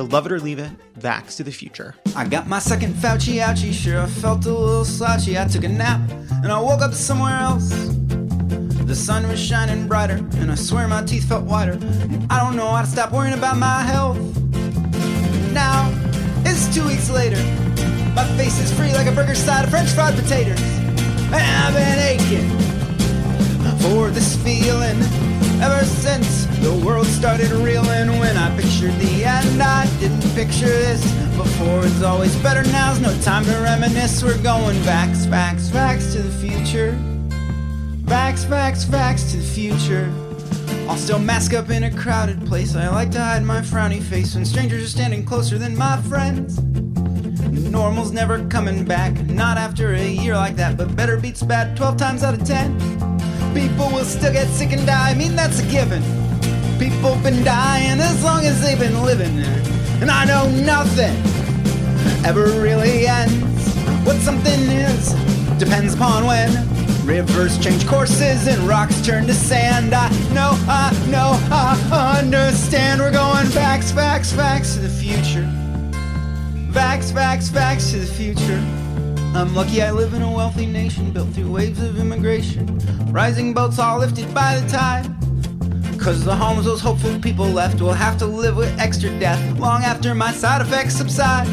To Love It or Leave It, Vax to the Future. I got my second Fauci ouchie, sure I felt a little slouchy. I took a nap and I woke up somewhere else. The sun was shining brighter and I swear my teeth felt whiter. I don't know how to stop worrying about my health. Now it's two weeks later. My face is free like a burger side of French fried potatoes. And I've been aching for this feeling ever since the world started reeling. When I pictured the end, I didn't picture this before. It's always better now's no time to reminisce. We're going vax, vax, vax to the future. Vax, vax, vax to the future. I'll still mask up in a crowded place. I like to hide my frowny face when strangers are standing closer than my friends. Normal's never coming back, not after a year like that, but better beats bad 12 times out of 10. People will still get sick and die, I mean, that's a given. People been dying as long as they've been living, and I know nothing ever really ends. What something is depends upon when rivers change courses and rocks turn to sand. I know, I know, I understand. We're going facts, facts, facts to the future. Facts, facts, facts to the future. I'm lucky I live in a wealthy nation built through waves of immigration. Rising boats all lifted by the tide. Cause the homes those hopeful people left will have to live with extra death long after my side effects subside.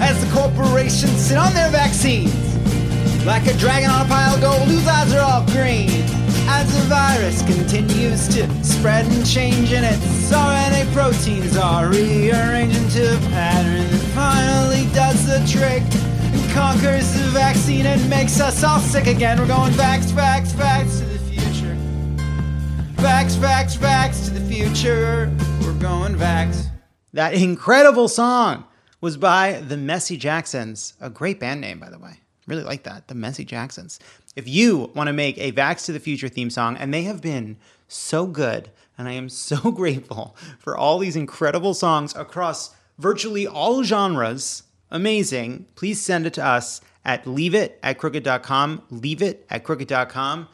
As the corporations sit on their vaccines, like a dragon on a pile of gold whose eyes are all green. As the virus continues to spread and change, and its RNA proteins are rearranging to a pattern that finally does the trick conquers the vaccine and makes us all sick again. We're going vax, vax, vax to the future. Vax to the future. We're going vax. That incredible song was by the Messy Jacksons, a great band name, by the way. Really like that, the Messy Jacksons. If you want to make a Vax to the Future theme song, and they have been so good, and I am so grateful for all these incredible songs across virtually all genres, amazing, please send it to us at leaveit at crooked.com, leave it at crooked.com.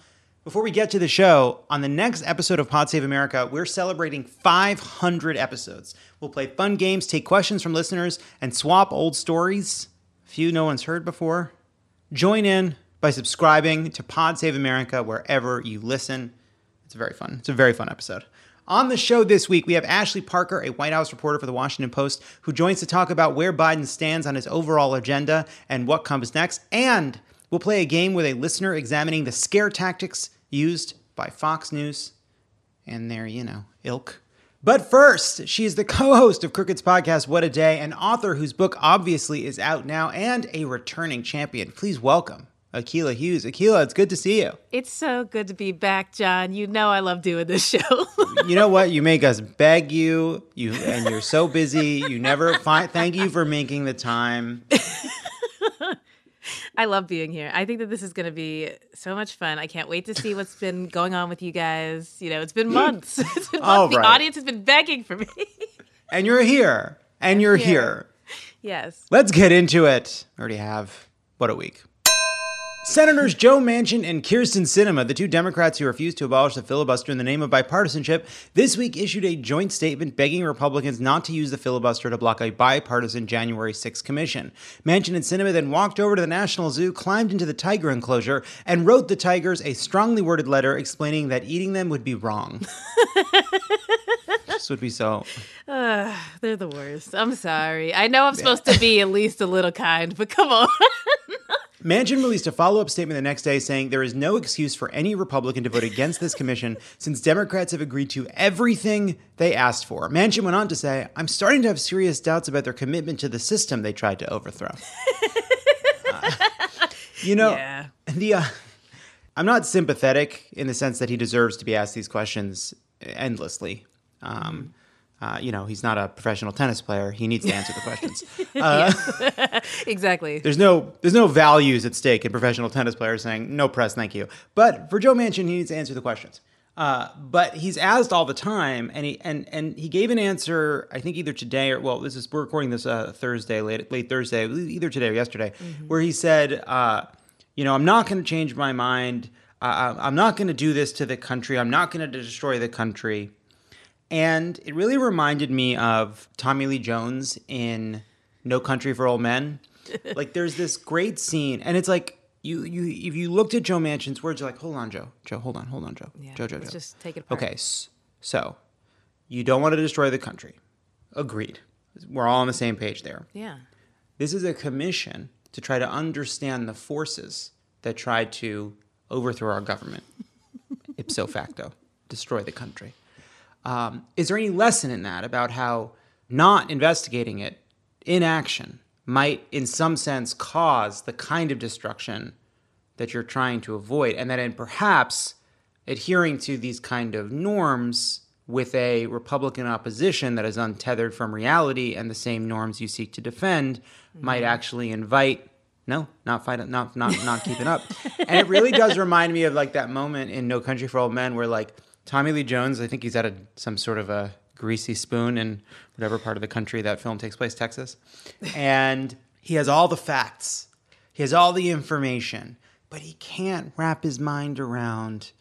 Before we get to the show, on the next episode of Pod Save America, we're celebrating 500 episodes. We'll play fun games, take questions from listeners, and swap old stories, a few no one's heard before. Join in by subscribing to Pod Save America wherever you listen. It's very fun. It's a very fun episode. On the show this week, we have Ashley Parker, a White House reporter for the Washington Post, who joins to talk about where Biden stands on his overall agenda and what comes next. And we'll play a game with a listener examining the scare tactics used by Fox News and their, you know, ilk. But first, she is the co host of Crooked's podcast, What a Day, an author whose book obviously is out now, and a returning champion. Please welcome Akilah Hughes. Akilah, it's good to see you. It's so good to be back, John. You know I love doing this show. you know what? You make us beg you, you, and you're so busy. You never find. Thank you for making the time. I love being here. I think that this is going to be so much fun. I can't wait to see what's been going on with you guys. You know, it's been months. It's been months. The audience has been begging for me. And you're here. And you're Here. here. yes. Let's get into it. I already have. What a week. Senators Joe Manchin and Kyrsten Sinema, the two Democrats who refused to abolish the filibuster in the name of bipartisanship, this week issued a joint statement begging Republicans not to use the filibuster to block a bipartisan January 6th commission. Manchin and Sinema then walked over to the National Zoo, climbed into the tiger enclosure, and wrote the tigers a strongly worded letter explaining that eating them would be wrong. this would be so. Uh, they're the worst. I'm sorry. I know I'm supposed to be at least a little kind, but come on. Manchin released a follow up statement the next day saying there is no excuse for any Republican to vote against this commission since Democrats have agreed to everything they asked for. Manchin went on to say, I'm starting to have serious doubts about their commitment to the system they tried to overthrow. Uh, you know, Yeah. the. Uh, I'm not sympathetic in the sense that he deserves to be asked these questions endlessly. Um, uh, you know, he's not a professional tennis player. He needs to answer the questions. exactly. There's no there's no values at stake in professional tennis players saying no press, thank you. But for Joe Manchin, he needs to answer the questions. Uh, but he's asked all the time, and he and and he gave an answer. I think either today or well, this is we're recording this uh, Thursday, late late Thursday, either today or yesterday, where he said, uh, you know, I'm not going to change my mind. Uh, I'm not going to do this to the country. I'm not going to destroy the country. And it really reminded me of Tommy Lee Jones in No Country for Old Men. like there's this great scene, and it's like you you if you looked at Joe Manchin's words, you're like, hold on, Joe, Joe, hold on, hold on, Joe, Yeah, Joe, Joe, let's Joe. just take it apart. Okay, so you don't want to destroy the country. Agreed. We're all on the same page there. Yeah. This is a commission to try to understand the forces that tried to overthrow our government, ipso facto, destroy the country. Um, is there any lesson in that about how not investigating it in action might, in some sense, cause the kind of destruction that you're trying to avoid, and that in perhaps adhering to these kind of norms with a Republican opposition that is untethered from reality and the same norms you seek to defend might actually invite no, not fight, not not not keeping up. And it really does remind me of like that moment in No Country for Old Men where like Tommy Lee Jones, I think he's at a some sort of a greasy spoon in whatever part of the country that film takes place, Texas, and he has all the facts, he has all the information, but he can't wrap his mind around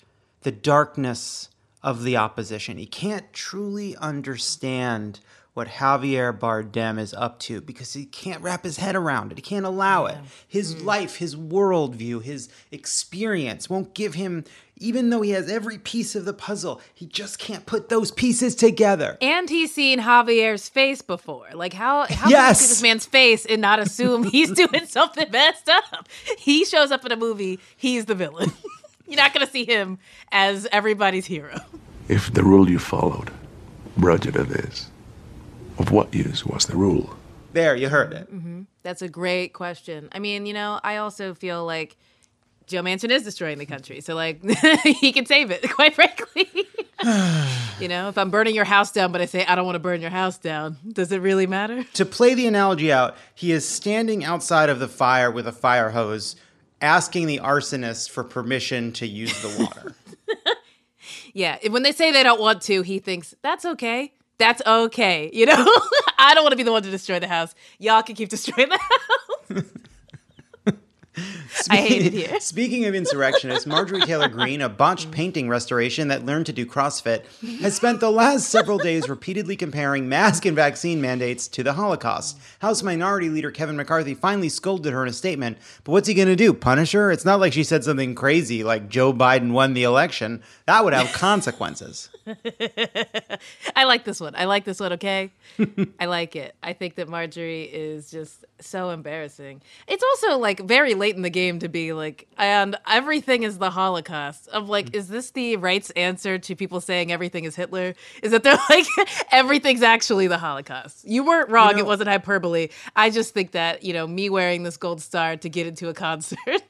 the darkness of the opposition. He can't truly understand what Javier Bardem is up to because he can't wrap his head around it. He can't allow it. His mm. life, his worldview, his experience won't give him, even though he has every piece of the puzzle, he just can't put those pieces together. And he's seen Javier's face before. Like how how Yes. can you see this man's face and not assume he's doing something messed up? He shows up in a movie, he's the villain. You're not gonna see him as everybody's hero. If the rule you followed, Bridget it is, of what use was the rule? There, you heard it. Mm-hmm. That's a great question. I mean, you know, I also feel like Joe Manchin is destroying the country. So like he can save it, quite frankly. you know, if I'm burning your house down, but I say I don't want to burn your house down, does it really matter? To play the analogy out, he is standing outside of the fire with a fire hose, asking the arsonist for permission to use the water. Yeah, when they say they don't want to, he thinks that's okay. That's okay. You know, I don't want to be the one to destroy the house. Y'all can keep destroying the house. I hate it here. Speaking of insurrectionists, Marjorie Taylor Greene, a botched painting restoration that learned to do CrossFit, has spent the last several days repeatedly comparing mask and vaccine mandates to the Holocaust. House Minority Leader Kevin McCarthy finally scolded her in a statement, but what's he going to do? Punish her? It's not like she said something crazy like Joe Biden won the election. That would have consequences. I like this one. I like this one, okay? I like it. I think that Marjorie is just so embarrassing. It's also like very late in the game to be like, and everything is the Holocaust. Of like, is this the right's answer to people saying everything is Hitler? Is that they're like, everything's actually the Holocaust? You weren't wrong. You know- it wasn't hyperbole. I just think that, you know, me wearing this gold star to get into a concert,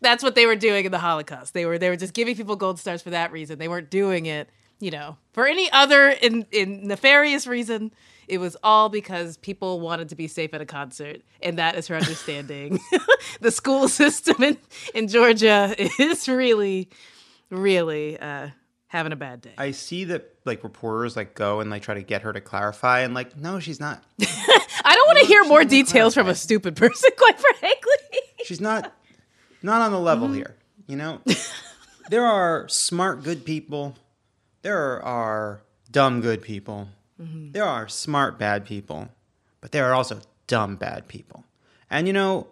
that's what they were doing in the Holocaust. They were, they were just giving people gold stars for that reason. They weren't doing it you know, for any other in, in nefarious reason. It was all because people wanted to be safe at a concert, and that is her understanding. the school system in, in Georgia is really, really uh, having a bad day. I see that like reporters like go and like try to get her to clarify and like no she's not I don't want to hear more details from a stupid person, quite frankly. she's not not on the level here you know there are smart good people there are dumb good people. There are smart bad people. But there are also dumb bad people. And you know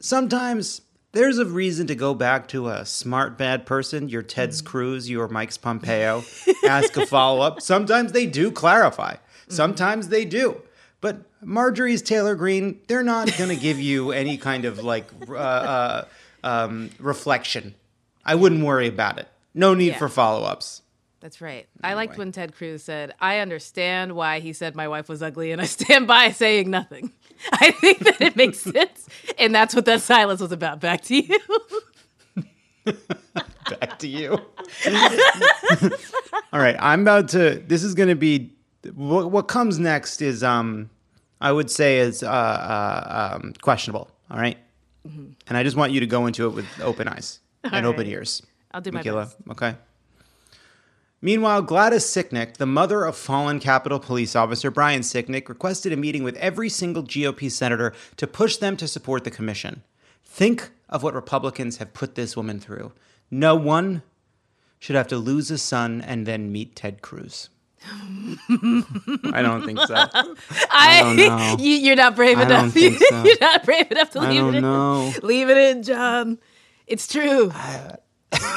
sometimes there's a reason to go back to a smart bad person your ted's cruz your mike's pompeo ask a follow-up. Sometimes they do clarify. Sometimes they do. But marjorie's taylor green they're not going to give you any kind of like uh, uh, um, reflection. I wouldn't worry about it. No need Yeah. for follow-ups That's right. I liked when Ted Cruz said, I understand why he said my wife was ugly, and I stand by saying nothing. I think that it makes sense. And that's what that silence was about. Back to you. back to you. All right, I'm about to. This is going to be what, what comes next is um, I would say is uh, uh um, questionable. All right? and I just want you to go into it with open eyes and open ears. I'll do my best. okay. Meanwhile, Gladys Sicknick, the mother of fallen Capitol Police Officer Brian Sicknick, requested a meeting with every single GOP senator to push them to support the commission. Think of what Republicans have put this woman through. No one should have to lose a son and then meet Ted Cruz. I don't think so. I, don't know. you, you're not brave I enough. don't think so. you're not brave enough to I leave don't it in. know. Leave it in, John. It's true.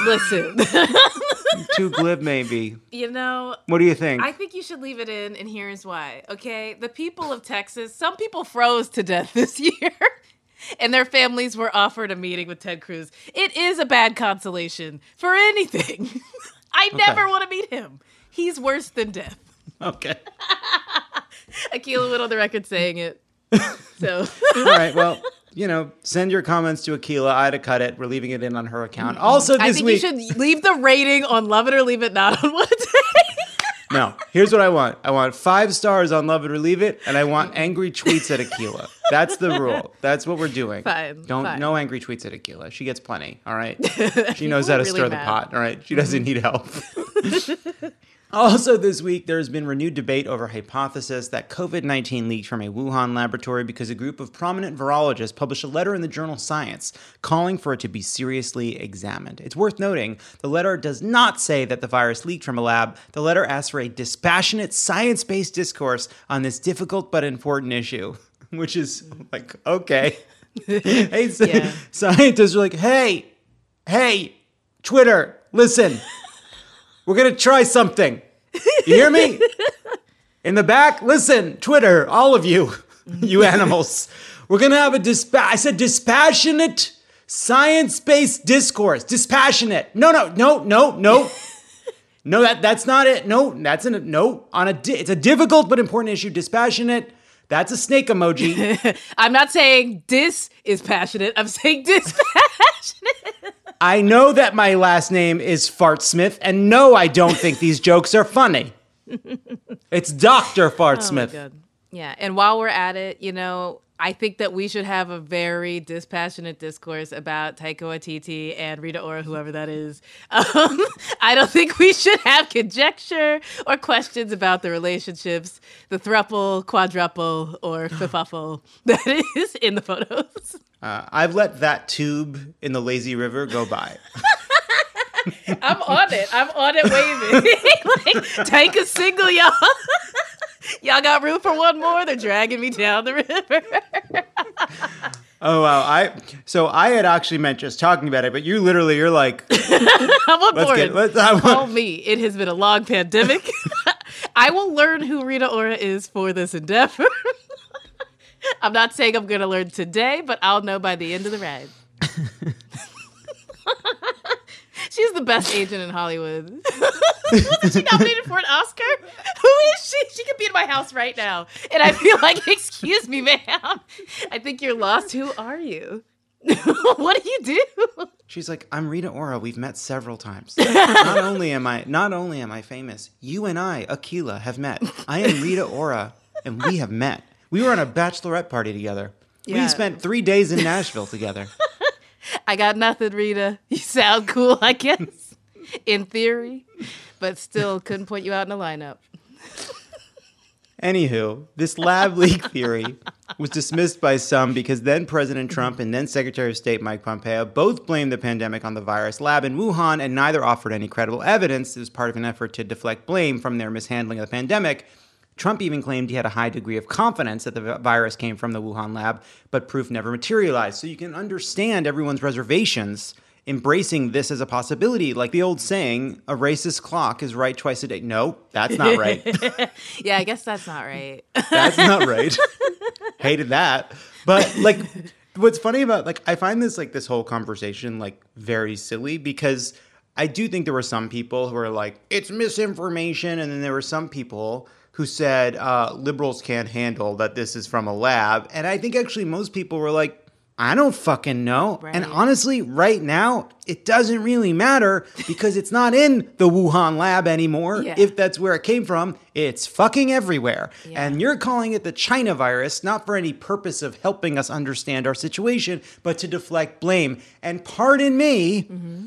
Listen, Too glib, maybe. you know, What do you think? I think you should leave it in, and here's why. Okay, the people of Texas, some people froze to death this year, and their families were offered a meeting with Ted Cruz. It is a bad consolation for anything. I never want to meet him. He's worse than death. okay. Akilah went on the record saying it. So All right. Well, you know, send your comments to Akilah. I had to cut it. We're leaving it in on her account. Mm-hmm. Also, I this think week. you should leave the rating on Love It or Leave It Not on What. No, here's what I want. I want five stars on Love It or Leave It, and I want angry tweets at Akilah. That's the rule. That's what we're doing. Fine, Don't fine. no angry tweets at Akilah. She gets plenty. All right. She knows how to really stir the pot. All right. She doesn't need help. Also, this week, there's been renewed debate over hypothesis that COVID 19 leaked from a Wuhan laboratory because a group of prominent virologists published a letter in the journal Science calling for it to be seriously examined. It's worth noting the letter does not say that the virus leaked from a lab. The letter asks for a dispassionate, science based discourse on this difficult but important issue, which is like, okay. hey, Yeah. scientists are like, hey, hey, Twitter, listen. We're gonna try something. You hear me? In the back, listen, Twitter, all of you, you animals. We're gonna have a dispa- I said dispassionate, science-based discourse. Dispassionate. No, no, no, no, no. No, that that's not it. No, that's a no on a. Di- it's a difficult but important issue. Dispassionate. That's a snake emoji. I'm not saying dis is passionate. I'm saying dispassionate. I know that my last name is Fartsmith, and no, I don't think these jokes are funny. It's Oh my Fartsmith. God. Yeah, and while we're at it, you know, I think that we should have a very dispassionate discourse about Taika Waititi and Rita Ora, whoever that is. Um, I don't think we should have conjecture or questions about the relationships, the thruple, quadruple, or fifuffle that is in the photos. Uh, I've let that tube in the lazy river go by. I'm on it. I'm on it waving. like, take a single, y'all. Y'all got room for one more? They're dragging me down the river. Oh wow! I so I had actually meant just talking about it, but you literally you're like, I'm on board. get let's. I want, me. It has been a long pandemic. I will learn who Rita Ora is for this endeavor. I'm not saying I'm going to learn today, but I'll know by the end of the ride. She's the best agent in Hollywood. Wasn't she nominated for an Oscar? Who is she? She could be in my house right now. And I feel like, excuse me, ma'am. I think you're lost. Who are you? what do you do? she's like, I'm Rita Ora. We've met several times. not only am I not only am I famous, you and I, Akilah, have met. I am Rita Ora, and we have met. We were on a bachelorette party together. Yeah. We spent three days in Nashville together. I got nothing, Rita. You sound cool, I guess, in theory, but still couldn't point you out in a lineup. Anywho, this lab leak theory was dismissed by some because then President Trump and then Secretary of State Mike Pompeo both blamed the pandemic on the virus lab in Wuhan, and neither offered any credible evidence as part of an effort to deflect blame from their mishandling of the pandemic. Trump even claimed he had a high degree of confidence that the virus came from the Wuhan lab, but proof never materialized. So you can understand everyone's reservations embracing this as a possibility. Like the old saying, a racist clock is right twice a day. No, that's not right. Yeah, I guess that's not right. That's not right. Hated that. But like what's funny about like I find this like this whole conversation like very silly because I do think there were some people who are like, it's misinformation, and then there were some people who said uh, liberals can't handle that this is from a lab. And I think actually most people were like, I don't fucking know. And honestly, right now, it doesn't really matter because it's not in the Wuhan lab anymore. Yeah. If that's where it came from, it's fucking everywhere. Yeah. And you're calling it the China virus, not for any purpose of helping us understand our situation, but to deflect blame. And pardon me. Mm-hmm.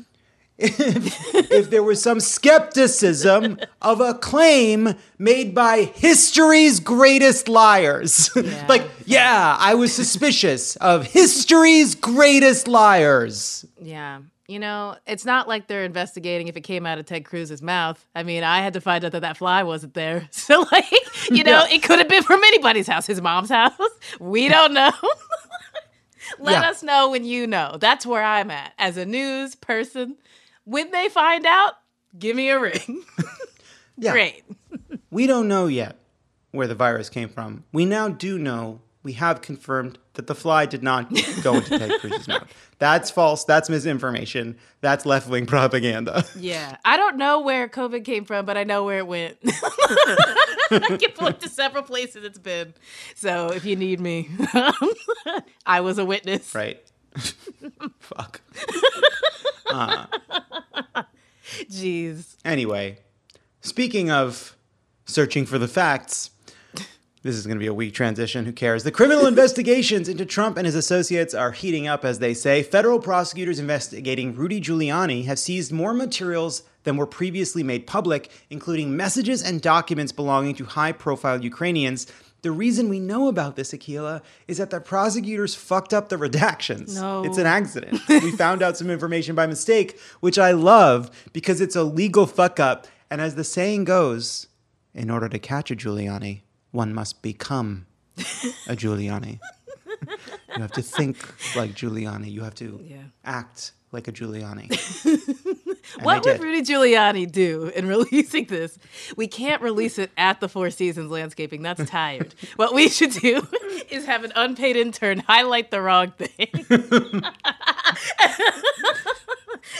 If, if there was some skepticism of a claim made by history's greatest liars. Yeah. like, yeah, I was suspicious of history's greatest liars. Yeah. You know, it's not like they're investigating if it came out of Ted Cruz's mouth. I mean, I had to find out that that fly wasn't there. So, like, you know, Yeah. it could have been from anybody's house, his mom's house. We don't know. Let Yeah. us know when you know. That's where I'm at as a news person. When they find out, give me a ring. Yeah. Great. We don't know yet where the virus came from. We now do know, we have confirmed that the fly did not go into Ted Cruz's mouth. That's false. That's misinformation. That's left wing propaganda. Yeah. I don't know where COVID came from, but I know where it went. I can point to several places it's been. So if you need me, I was a witness. Right. Fuck. Uh. Jeez. Anyway, speaking of searching for the facts, this is going to be a weak transition. Who cares? The criminal investigations into Trump and his associates are heating up, as they say. Federal prosecutors investigating Rudy Giuliani have seized more materials than were previously made public, including messages and documents belonging to high profile Ukrainians. The reason we know about this, Akilah, is that the prosecutors fucked up the redactions. No. It's an accident. we found out some information by mistake, which I love because it's a legal fuck up. And as the saying goes, in order to catch a Giuliani, one must become a Giuliani. You have to think like Giuliani. You have to Yeah. act like a Giuliani. What would. Rudy Giuliani do in releasing this? We can't release it at the Four Seasons Landscaping. That's tired. what we should do is have an unpaid intern highlight the wrong thing.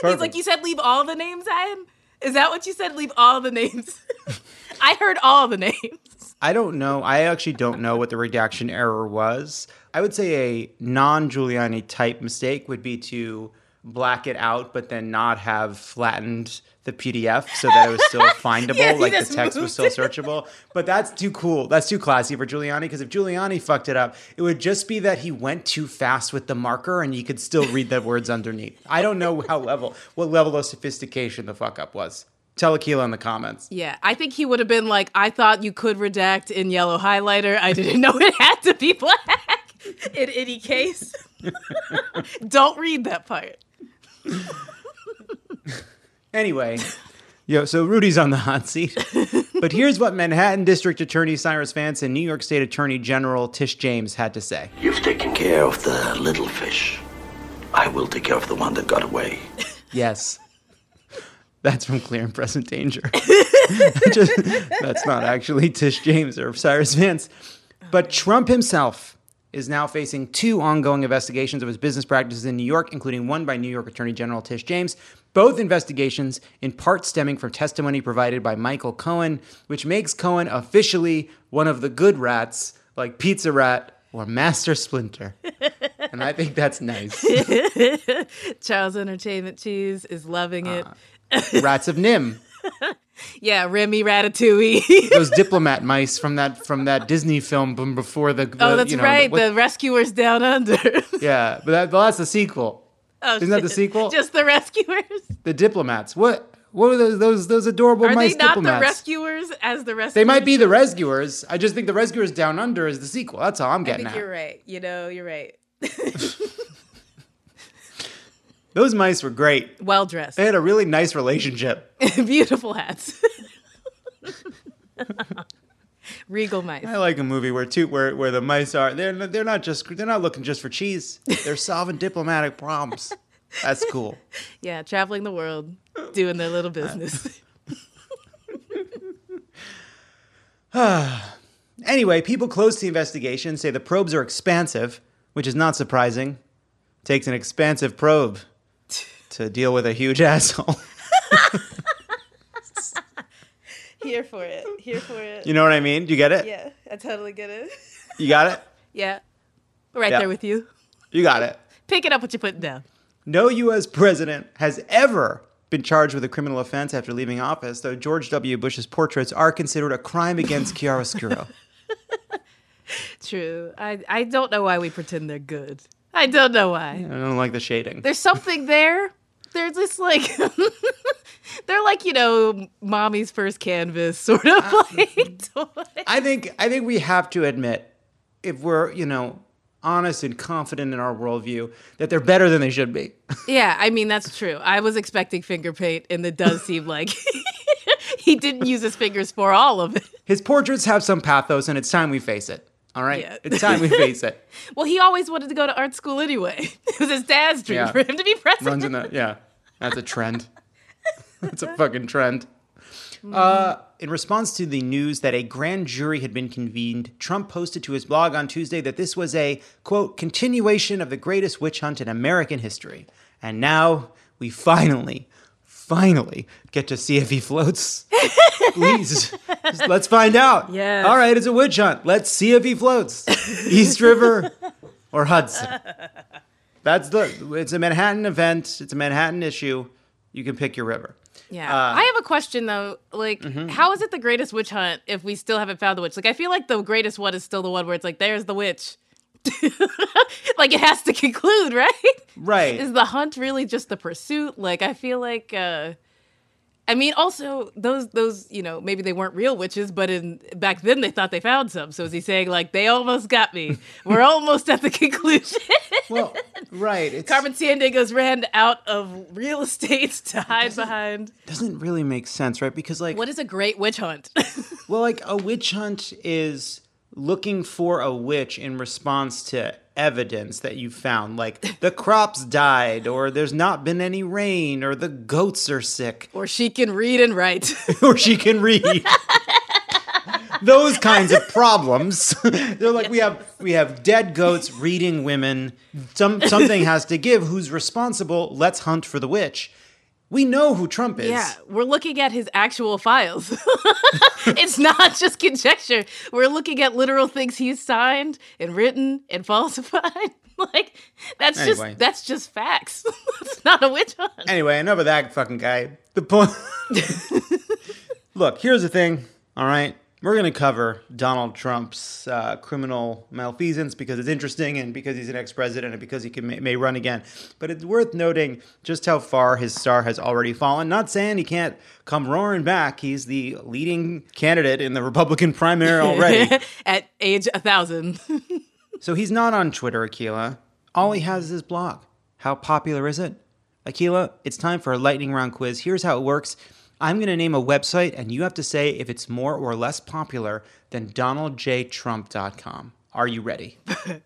He's like, you said leave all the names in? Is that what you said? Leave all the names? I heard all the names. I don't know. I actually don't know what the redaction error was. I would say a non Giuliani type mistake would be to black it out, but then not have flattened the PDF so that it was still findable, Yeah, like the text was still searchable. But that's too cool. That's too classy for Giuliani because if Giuliani fucked it up, it would just be that he went too fast with the marker and you could still read the words underneath. I don't know how level, what level of sophistication the fuck up was. Tell Akilah in the comments. Yeah, I think he would have been like, I thought you could redact in yellow highlighter. I didn't know it had to be black in any case. Don't read that part. Anyway, yo, so Rudy's on the hot seat. But here's what Manhattan District Attorney Cyrus Vance and New York State Attorney General Tish James had to say. You've taken care of the little fish. I will take care of the one that got away. Yes. That's from Clear and Present Danger. Just- that's not actually Tish James or Cyrus Vance. But Trump himself is now facing two ongoing investigations of his business practices in New York, including one by New York Attorney General Tish James. Both investigations, in part stemming from testimony provided by Michael Cohen, which makes Cohen officially one of the good rats, like Pizza Rat or Master Splinter. and I think that's nice. Charles Entertainment Cheese is loving it. Uh, rats of NIMH. yeah, Remy Ratatouille. those diplomat mice from that from that Disney film from before the. oh, that's you know, right. what- the Rescuers Down Under. yeah, but that, well, that's the sequel. oh, Isn't that the sequel? Just the Rescuers. The diplomats. What? What were those those those adorable Are mice they not diplomats? the Rescuers as the Rescuers? they might be the rescuers. I just think the rescuers down under is the sequel. That's all I'm getting. I think at. you're right. You know, you're right. Those mice were great. Well dressed. They had a really nice relationship. Beautiful hats. Regal mice. I like a movie where two where, where the mice are they're they're not just they're not looking just for cheese. They're solving diplomatic problems. That's cool. Yeah, traveling the world, doing their little business. Anyway, people close to the investigation say the probes are expansive, which is not surprising. takes an expansive probe to deal with a huge asshole. Here for it. Here for it. You know what I mean? Do you get it? Yeah, I totally get it. You got it? Yeah. Right Yeah. there with you. You got it. Pick it up what you're putting down. No U.S. president has ever been charged with a criminal offense after leaving office, though George W. Bush's portraits are considered a crime against chiaroscuro. True. I I don't know why we pretend they're good. I don't know why. I don't like the shading. There's something there. They're just like they're like you know mommy's first canvas sort of ah. like toy. I think I think we have to admit, if we're you know honest and confident in our worldview, that they're better than they should be. Yeah, I mean that's true. I was expecting finger paint, and it does seem like he didn't use his fingers for all of it. His portraits have some pathos, and it's time we face it. All right, Yeah. it's time we face it. Well, he always wanted to go to art school anyway. It was his dad's dream Yeah. for him to be president. Runs in that, yeah. That's a trend. That's a fucking trend. Uh, in response to the news that a grand jury had been convened, Trump posted to his blog on Tuesday that this was a, quote, continuation of the greatest witch hunt in American history. And now we finally, finally get to see if he floats. Please, let's find out. Yeah. All right, it's a witch hunt. Let's see if he floats. East River or Hudson. That's the. It's a Manhattan event. It's a Manhattan issue. You can pick your river. Yeah. Uh, I have a question though. Like, mm-hmm. how is it the greatest witch hunt if we still haven't found the witch? Like, I feel like the greatest one is still the one where it's like, there's the witch. like, it has to conclude, right? Right. Is the hunt really just the pursuit? Like, I feel like, uh, I mean, also those those you know maybe they weren't real witches, but in back then they thought they found some. So is he saying like they almost got me? We're almost at the conclusion. well, right. It Carmen Sandiegos ran out of real estate to hide behind. doesn't really make sense, right? Because like, What is a great witch hunt? well, like a witch hunt is looking for a witch in response to evidence that you found, like the crops died, or there's not been any rain, or the goats are sick, or she can read and write. or she can read. Those kinds of problems. They're like we have we have dead goats reading women. Some something has to give. Who's responsible? Let's hunt for the witch. We know who Trump is. yeah, we're looking at his actual files. it's not just conjecture. We're looking at literal things he's signed and written and falsified. like that's Anyway. just that's just facts. it's not a witch hunt. Anyway, enough of that fucking guy. The point. Look, here's the thing. All right, we're gonna cover Donald Trump's uh, criminal malfeasance because it's interesting and because he's an ex-president and because he can may, may run again. But it's worth noting just how far his star has already fallen. Not saying he can't come roaring back. He's the leading candidate in the Republican primary already. at age a thousand. So he's not on Twitter, Akilah. All he has is his blog. How popular is it? Akilah, it's time for a lightning round quiz. Here's how it works. I'm going to name a website, and you have to say if it's more or less popular than DonaldJTrump.com. Are you ready?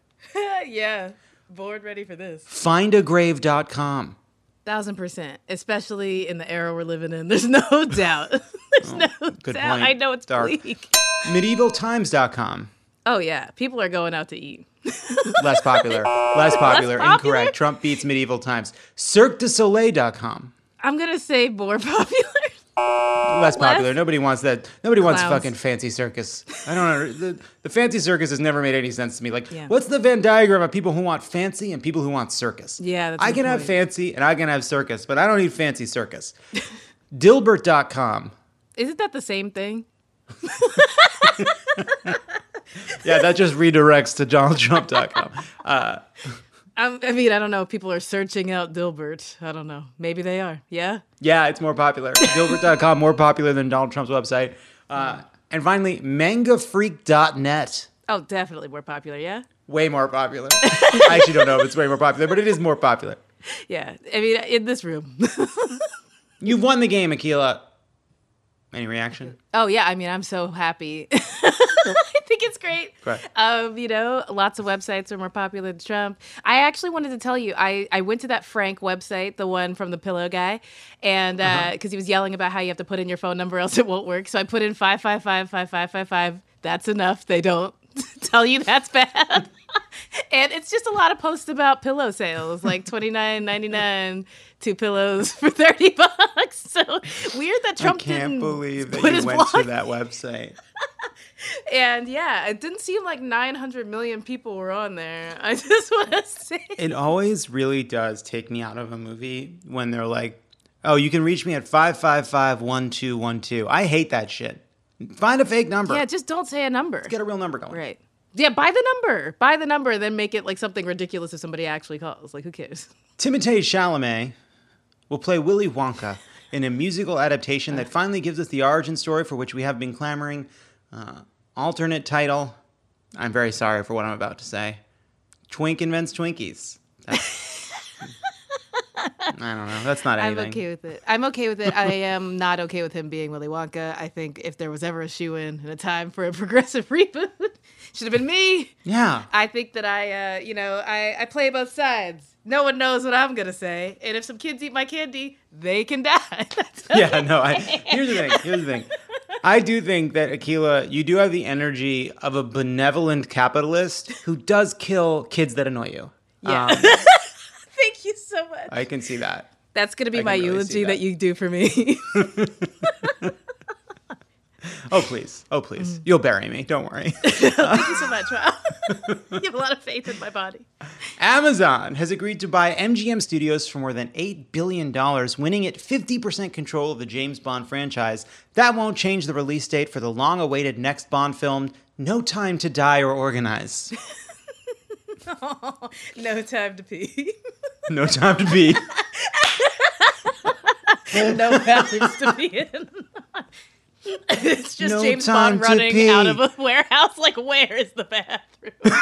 yeah, bored ready for this. Findagrave.com. Thousand percent, especially in the era we're living in. There's no doubt. There's oh, no good doubt. point. I know it's Dark. bleak. MedievalTimes.com. Oh yeah, people are going out to eat. Less popular. Less popular. popular? Incorrect. Trump beats Medieval Times. CirqueDuSoleil.com. I'm gonna say more popular. Less popular. Nobody wants that. Nobody wants fucking fancy circus. I don't know. The, the fancy circus has never made any sense to me. Like, Yeah. what's the Venn diagram of people who want fancy and people who want circus? Yeah, I can have fancy and I can have circus, but I don't need fancy circus. Dilbert.com. Isn't that the same thing? Yeah, that just redirects to DonaldTrump.com. Um, I mean, I don't know. People are searching out Dilbert. I don't know. Maybe they are. Yeah. Yeah, it's more popular. Dilbert.com, more popular than Donald Trump's website. Uh, and finally, mangafreak.net. Oh, definitely more popular. Yeah. Way more popular. I actually don't know if it's way more popular, but it is more popular. Yeah. I mean, in this room. You've won the game, Akilah. Any reaction? Oh yeah, I mean, I'm so happy. I think it's great. Great. Um, you know, lots of websites are more popular than Trump. I actually wanted to tell you, I, I went to that Frank website, the one from the pillow guy, and because he was yelling about how you have to put in your phone number else it won't work. So I put in five five five five five five five. That's enough. They don't tell you that's bad. and it's just a lot of posts about pillow sales, like twenty nine ninety nine, two pillows for 30 bucks. So weird that Trump did I can't didn't believe that you went to that website. And yeah, it didn't seem like 900 million people were on there. I just want to say. It always really does take me out of a movie when they're like, "Oh, you can reach me at five five five one two one two. I hate that shit. Find a fake number. Yeah, just don't say a number. Get a real number going. Right. Yeah, buy the number. Buy the number, then make it like something ridiculous if somebody actually calls. Like, who cares? Timothée Chalamet will play Willy Wonka in a musical adaptation that finally gives us the origin story for which we have been clamoring. Uh, alternate title. I'm very sorry for what I'm about to say. Twink invents Twinkies. I don't know. That's not anything. I'm okay with it. I'm okay with it. I am not okay with him being Willy Wonka. I think if there was ever a shoe in and a time for a progressive reboot, should have been me. Yeah. I think that I, uh, you know, I, I play both sides. No one knows what I'm gonna say, and if some kids eat my candy, they can die. That's yeah, no. I, here's the thing. Here's the thing. I do think that Akilah, you do have the energy of a benevolent capitalist who does kill kids that annoy you. Yeah. Um, Thank you so much. I can see that. That's gonna be I my really eulogy that. that. you do for me. Oh please, oh please, mm. you'll bury me. Don't worry. Thank you so much. Wow. you have a lot of faith in my body. Amazon has agreed to buy MGM Studios for more than $8 billion, winning it 50% control of the James Bond franchise. That won't change the release date for the long awaited next Bond film, No Time to Die or Organize. No time to pee. No Time to Be. no bathrooms to be in. it's just No James Bond running out of a warehouse. Like, where is the bathroom?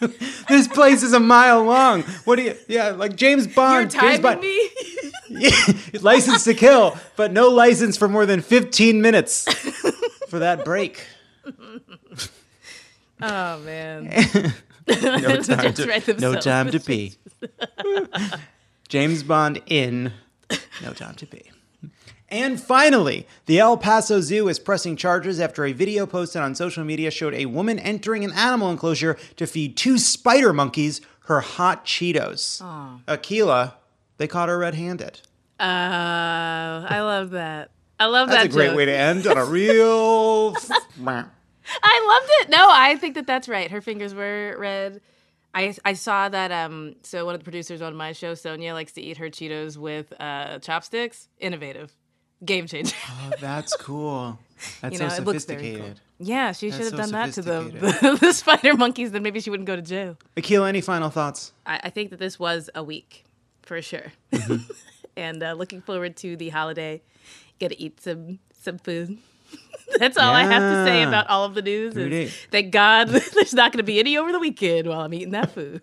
This place is a mile long. What do you, yeah, like James You're Bond. James Bond. me. Yeah, license to kill, but no license for more than 15 minutes for that break. Oh man. No time to, no time to pee. James Bond in No Time to Pee. And finally, the El Paso Zoo is pressing charges after a video posted on social media showed a woman entering an animal enclosure to feed two spider monkeys her hot Cheetos. Akilah, they caught her red handed. Uh, I love that. I love that. That's that. a great joke. way to end on a real. I loved it. No, I think that that's right. Her fingers were red. I, I saw that. Um, so one of the producers on my show, Sonia, likes to eat her Cheetos with uh, chopsticks. Innovative, game changer. Oh, that's cool. That's you know, so it looks very sophisticated. cool. Yeah, she That's should have so done that to the, the the spider monkeys. Then maybe she wouldn't go to jail. Akilah, any final thoughts? I, I think that this was a week for sure, Mm-hmm. and uh, looking forward to the holiday. Get to eat some some food. That's all I have to say about all of the news. Is, thank God there's not going to be any over the weekend while I'm eating that food.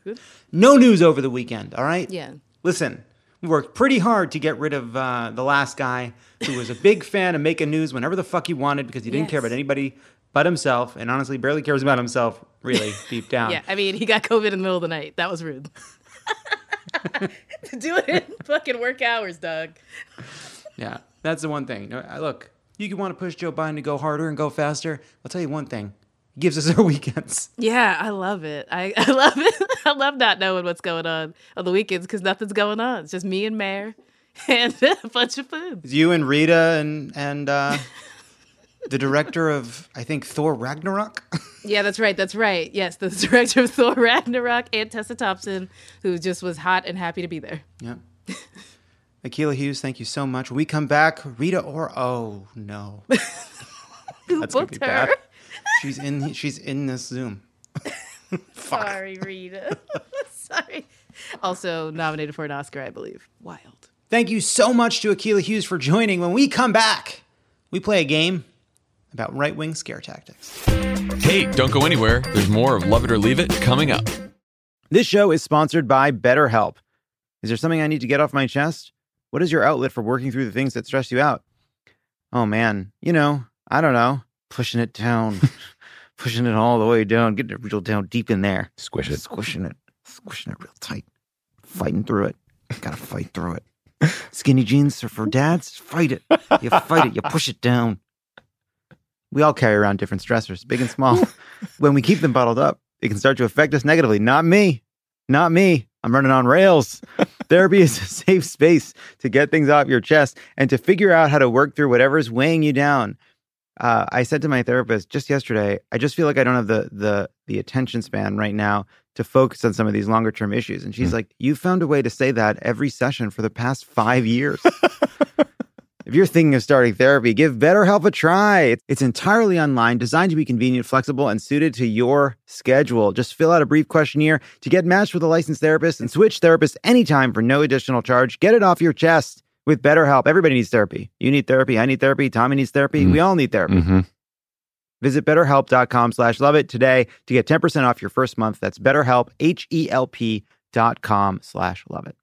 No news over the weekend, all right? Yeah. Listen, we worked pretty hard to get rid of uh, the last guy who was a big fan of making news whenever the fuck he wanted because he didn't care about anybody but himself and honestly barely cares about himself, really, deep down. Yeah, I mean, he got COVID in the middle of the night. That was rude. Do it in fucking work hours, Doug. Yeah, that's the one thing. Look, you can want to push Joe Biden to go harder and go faster. I'll tell you one thing. He gives us our weekends. Yeah, I love it. I, I love it. I love not knowing what's going on on the weekends because nothing's going on. It's just me and Mayor and a bunch of food. It's you and Rita and and uh, the director of I think Thor Ragnarok. Yeah, that's right. That's right. Yes, the director of Thor Ragnarok and Tessa Thompson, who just was hot and happy to be there. Yeah. Akilah Hughes, thank you so much. When we come back, Rita or oh no, Who that's gonna be booked her? bad. She's in. She's in this Zoom. Sorry, Rita. Sorry. Also nominated for an Oscar, I believe. Wild. Thank you so much to Akilah Hughes for joining. When we come back, we play a game about right wing scare tactics. Hey, don't go anywhere. There's more of Love It or Leave It coming up. This show is sponsored by BetterHelp. Is there something I need to get off my chest? What is your outlet for working through the things that stress you out? Oh man, you know, I don't know. Pushing it down, pushing it all the way down, getting it real down deep in there. Squish it. Squishing it, squishing it real tight. Fighting through it. Gotta fight through it. Skinny jeans are for dads. Fight it. You fight it. You push it down. We all carry around different stressors, big and small. when we keep them bottled up, it can start to affect us negatively. Not me. Not me. I'm running on rails. Therapy is a safe space to get things off your chest and to figure out how to work through whatever's weighing you down. Uh, I said to my therapist just yesterday, I just feel like I don't have the the the attention span right now to focus on some of these longer term issues. And she's like, "You found a way to say that every session for the past five years." If you're thinking of starting therapy, give BetterHelp a try. It's entirely online, designed to be convenient, flexible, and suited to your schedule. Just fill out a brief questionnaire to get matched with a licensed therapist and switch therapists anytime for no additional charge. Get it off your chest with BetterHelp. Everybody needs therapy. You need therapy. I need therapy. Tommy needs therapy. We all need therapy. Mhm. Visit betterhelp.com slash love it today to get 10% off your first month. That's betterhelp, H-E-L-P dot com slash love it.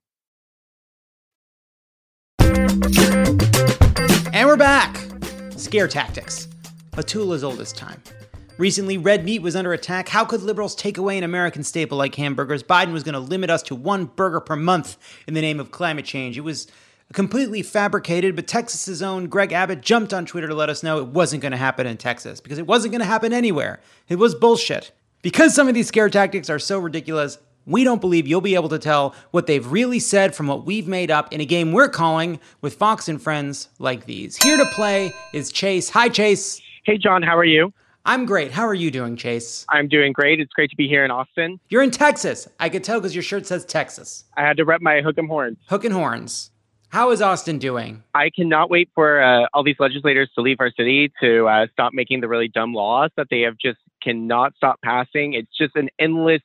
And we're back. Scare tactics. A tool as old as time. Recently, red meat was under attack. How could liberals take away an American staple like hamburgers? Biden was going to limit us to one burger per month in the name of climate change. It was completely fabricated, but Texas's own Greg Abbott jumped on Twitter to let us know it wasn't going to happen in Texas because it wasn't going to happen anywhere. It was bullshit. Because some of these scare tactics are so ridiculous, we don't believe you'll be able to tell what they've really said from what we've made up in a game we're calling with Fox and Friends like these. Here to play is Chase. Hi, Chase. Hey, Jon, how are you? I'm great. How are you doing, Chase? I'm doing great. It's great to be here in Austin. You're in Texas. I could tell because your shirt says Texas. I had to rep my hook and horns. Hook and horns. How is Austin doing? I cannot wait for uh, all these legislators to leave our city to uh, stop making the really dumb laws that they have just cannot stop passing. It's just an endless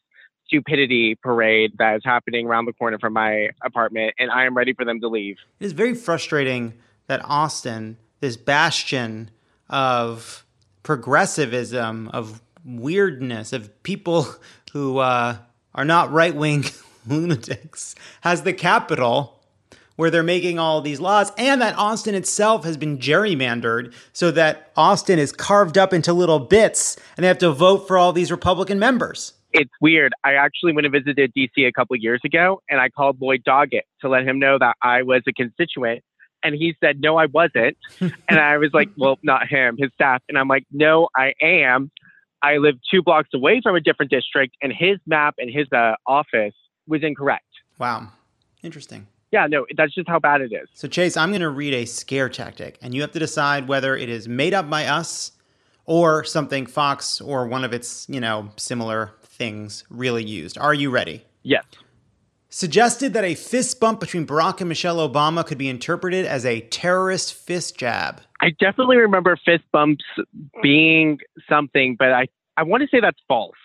stupidity parade that is happening around the corner from my apartment, and I am ready for them to leave. It is very frustrating that Austin, this bastion of progressivism, of weirdness, of people who uh, are not right wing lunatics, has the capital where they're making all these laws, and that Austin itself has been gerrymandered so that Austin is carved up into little bits and they have to vote for all these Republican members. It's weird. I actually went and visited DC a couple years ago, and I called Lloyd Doggett to let him know that I was a constituent. And he said, No, I wasn't. and I was like, Well, not him, his staff. And I'm like, No, I am. I live two blocks away from a different district, and his map and his uh, office was incorrect. Wow. Interesting. Yeah, no, that's just how bad it is. So, Chase, I'm going to read a scare tactic, and you have to decide whether it is made up by us or something Fox or one of its, you know, similar things really used. Are you ready? Yes. Suggested that a fist bump between Barack and Michelle Obama could be interpreted as a terrorist fist jab. I definitely remember fist bumps being something, but I, I want to say that's false.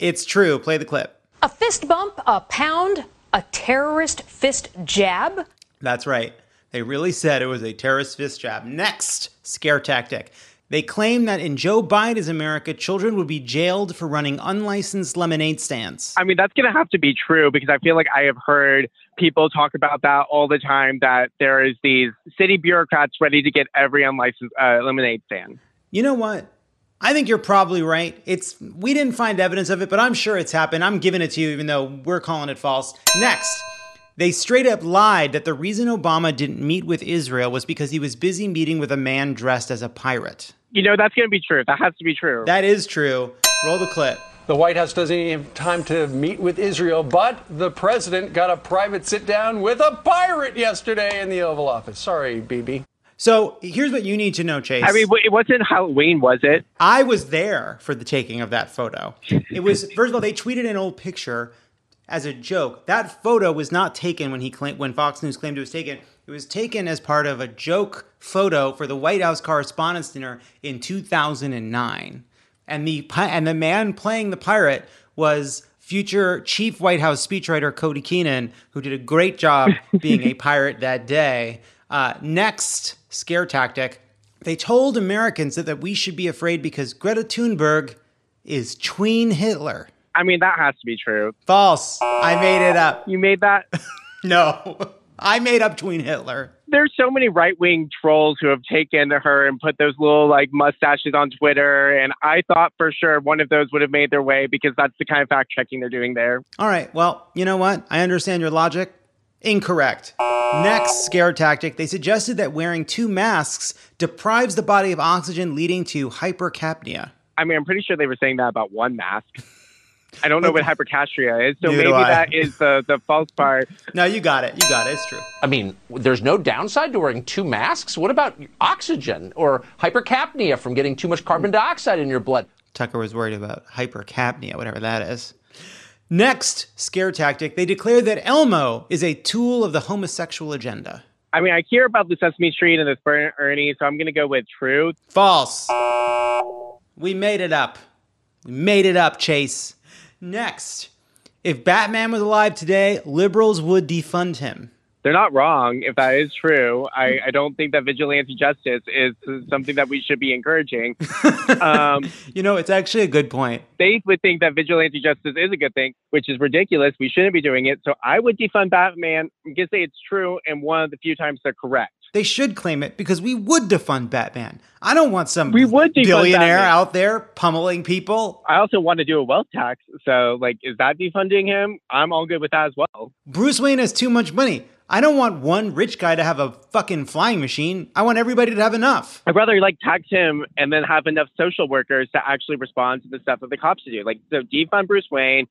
It's true. Play the clip. A fist bump, a pound, a terrorist fist jab? That's right. They really said it was a terrorist fist jab. Next scare tactic. They claim that in Joe Biden's America, children would be jailed for running unlicensed lemonade stands. I mean, that's going to have to be true because I feel like I have heard people talk about that all the time that there is these city bureaucrats ready to get every unlicensed uh, lemonade stand. You know what? I think you're probably right. It's we didn't find evidence of it, but I'm sure it's happened. I'm giving it to you even though we're calling it false. Next, they straight up lied that the reason Obama didn't meet with Israel was because he was busy meeting with a man dressed as a pirate. You know, that's going to be true. That has to be true. That is true. Roll the clip. The White House doesn't even have time to meet with Israel, but the president got a private sit down with a pirate yesterday in the Oval Office. Sorry, Bibi. So here's what you need to know, Chase. I mean, it wasn't Halloween, was it? I was there for the taking of that photo. It was first of all they tweeted an old picture as a joke. That photo was not taken when he claimed when Fox News claimed it was taken. It was taken as part of a joke photo for the White House Correspondents' Dinner in 2009, and the and the man playing the pirate was future chief White House speechwriter Cody Keenan, who did a great job being a pirate that day. Uh, next scare tactic. They told Americans that, that we should be afraid because Greta Thunberg is tween Hitler. I mean, that has to be true. False. I made it up. You made that? No. I made up tween Hitler. There's so many right wing trolls who have taken her and put those little like mustaches on Twitter. And I thought for sure one of those would have made their way because that's the kind of fact checking they're doing there. All right. Well, you know what? I understand your logic. Incorrect. Next scare tactic. They suggested that wearing two masks deprives the body of oxygen, leading to hypercapnia. I mean, I'm pretty sure they were saying that about one mask. I don't know what hypercastria is, so Neither maybe that is the the false part. No, you got it. You got it. It's true. I mean, there's no downside to wearing two masks. What about oxygen or hypercapnia from getting too much carbon dioxide in your blood? Tucker was worried about hypercapnia, whatever that is. Next scare tactic, they declare that Elmo is a tool of the homosexual agenda. I mean, I hear about the Sesame Street and the Spur Ernie, so I'm gonna go with truth. False. We made it up. We made it up, Chase. Next, if Batman was alive today, liberals would defund him. They're not wrong if that is true. I, I don't think that vigilante justice is something that we should be encouraging. um, You know, it's actually a good point. they would think that vigilante justice is a good thing, which is ridiculous. We shouldn't be doing it. So I would defund Batman. I'm gonna say it's true, and one of the few times they're correct. They should claim it because we would defund Batman. I don't want some We would billionaire Batman. out there pummeling people. I also want to do a wealth tax. So, like, is that defunding him? I'm all good with that as well. Bruce Wayne has too much money. I don't want one rich guy to have a fucking flying machine. I want everybody to have enough. I'd rather like tax him and then have enough social workers to actually respond to the stuff that the cops do. Like, so defund Bruce Wayne,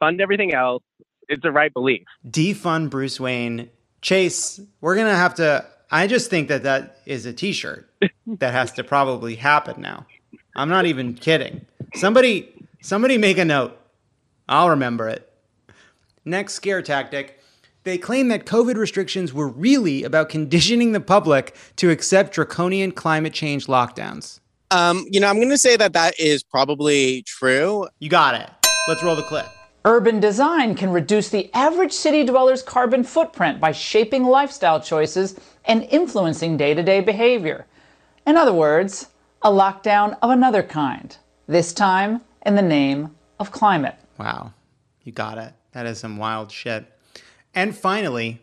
fund everything else. It's the right belief. Defund Bruce Wayne. Chase, we're going to have to. I just think that that is a t shirt that has to probably happen now. I'm not even kidding. Somebody, somebody make a note. I'll remember it. Next scare tactic. They claim that COVID restrictions were really about conditioning the public to accept draconian climate change lockdowns. Um, you know, I'm going to say that that is probably true. You got it. Let's roll the clip. Urban design can reduce the average city dweller's carbon footprint by shaping lifestyle choices and influencing day to day behavior. In other words, a lockdown of another kind, this time in the name of climate. Wow. You got it. That is some wild shit. And finally,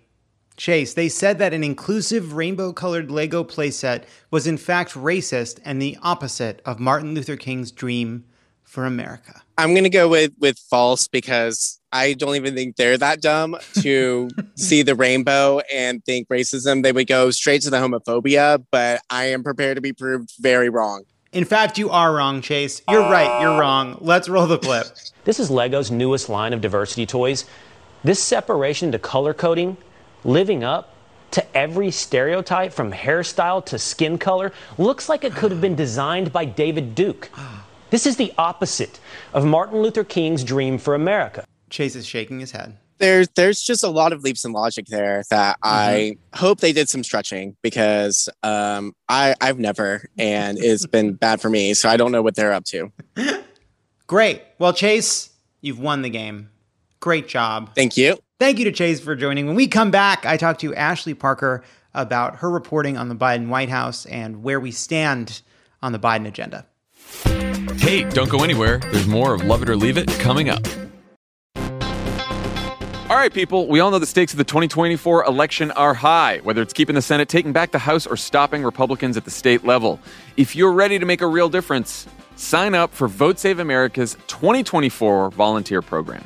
Chase, they said that an inclusive rainbow colored Lego playset was in fact racist and the opposite of Martin Luther King's dream for America. I'm going to go with with false because I don't even think they're that dumb to see the rainbow and think racism. They would go straight to the homophobia, but I am prepared to be proved very wrong. In fact, you are wrong, Chase. You're right. You're wrong. Let's roll the clip. This is Lego's newest line of diversity toys. This separation to color coding, living up to every stereotype from hairstyle to skin color, looks like it could have been designed by David Duke. This is the opposite of Martin Luther King's dream for America. Chase is shaking his head. There's there's just a lot of leaps in logic there that I hope they did some stretching because um, I I've never and it's been bad for me, so I don't know what they're up to. Great. Well, Chase, you've won the game. Great job. Thank you. Thank you to Chase for joining. When we come back, I talk to Ashley Parker about her reporting on the Biden White House and where we stand on the Biden agenda. Hey, don't go anywhere. There's more of Love It or Leave It coming up. All right, people, we all know the stakes of the 2024 election are high, whether it's keeping the Senate, taking back the House, or stopping Republicans at the state level. If you're ready to make a real difference, sign up for Vote Save America's 2024 volunteer program.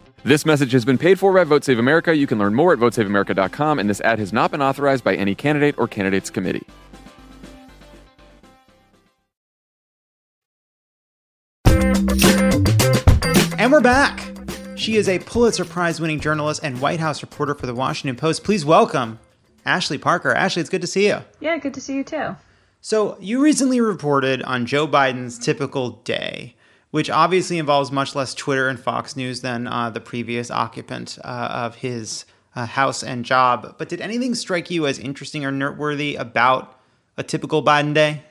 This message has been paid for by Vote Save America. You can learn more at votesaveamerica.com, and this ad has not been authorized by any candidate or candidates committee. And we're back. She is a Pulitzer Prize winning journalist and White House reporter for the Washington Post. Please welcome Ashley Parker. Ashley, it's good to see you. Yeah, good to see you too. So, you recently reported on Joe Biden's typical day, which obviously involves much less Twitter and Fox News than uh, the previous occupant uh, of his uh, house and job. But did anything strike you as interesting or noteworthy about a typical Biden day?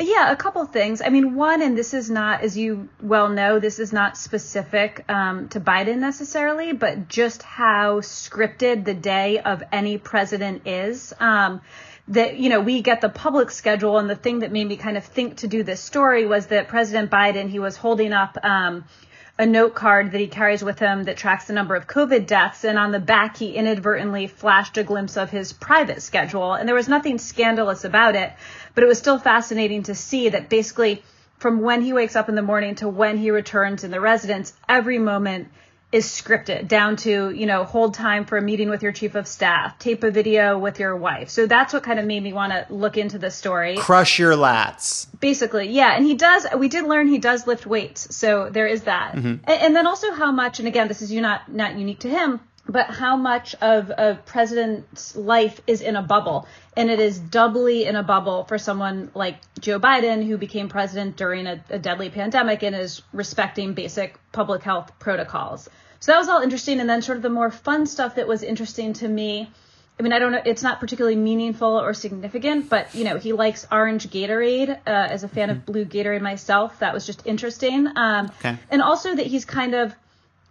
Yeah, a couple things. I mean, one, and this is not, as you well know, this is not specific um, to Biden necessarily, but just how scripted the day of any president is. Um, that you know we get the public schedule and the thing that made me kind of think to do this story was that president biden he was holding up um, a note card that he carries with him that tracks the number of COVID deaths. And on the back, he inadvertently flashed a glimpse of his private schedule. And there was nothing scandalous about it, but it was still fascinating to see that basically from when he wakes up in the morning to when he returns in the residence, every moment is scripted down to, you know, hold time for a meeting with your chief of staff, tape a video with your wife. So that's what kind of made me want to look into the story. Crush your lats. Basically, yeah. And he does, we did learn he does lift weights. So there is that. Mhm. And, and then also how much, and again, this is you not, not unique to him, but how much of a president's life is in a bubble. And it is doubly in a bubble for someone like Joe Biden, who became president during a, a deadly pandemic and is respecting basic public health protocols. So that was all interesting. And then sort of the more fun stuff that was interesting to me. I mean, I don't know, it's not particularly meaningful or significant, but you know, he likes orange Gatorade. Uh, as a fan of blue Gatorade myself, that was just interesting. Um, Okay. and also that he's kind of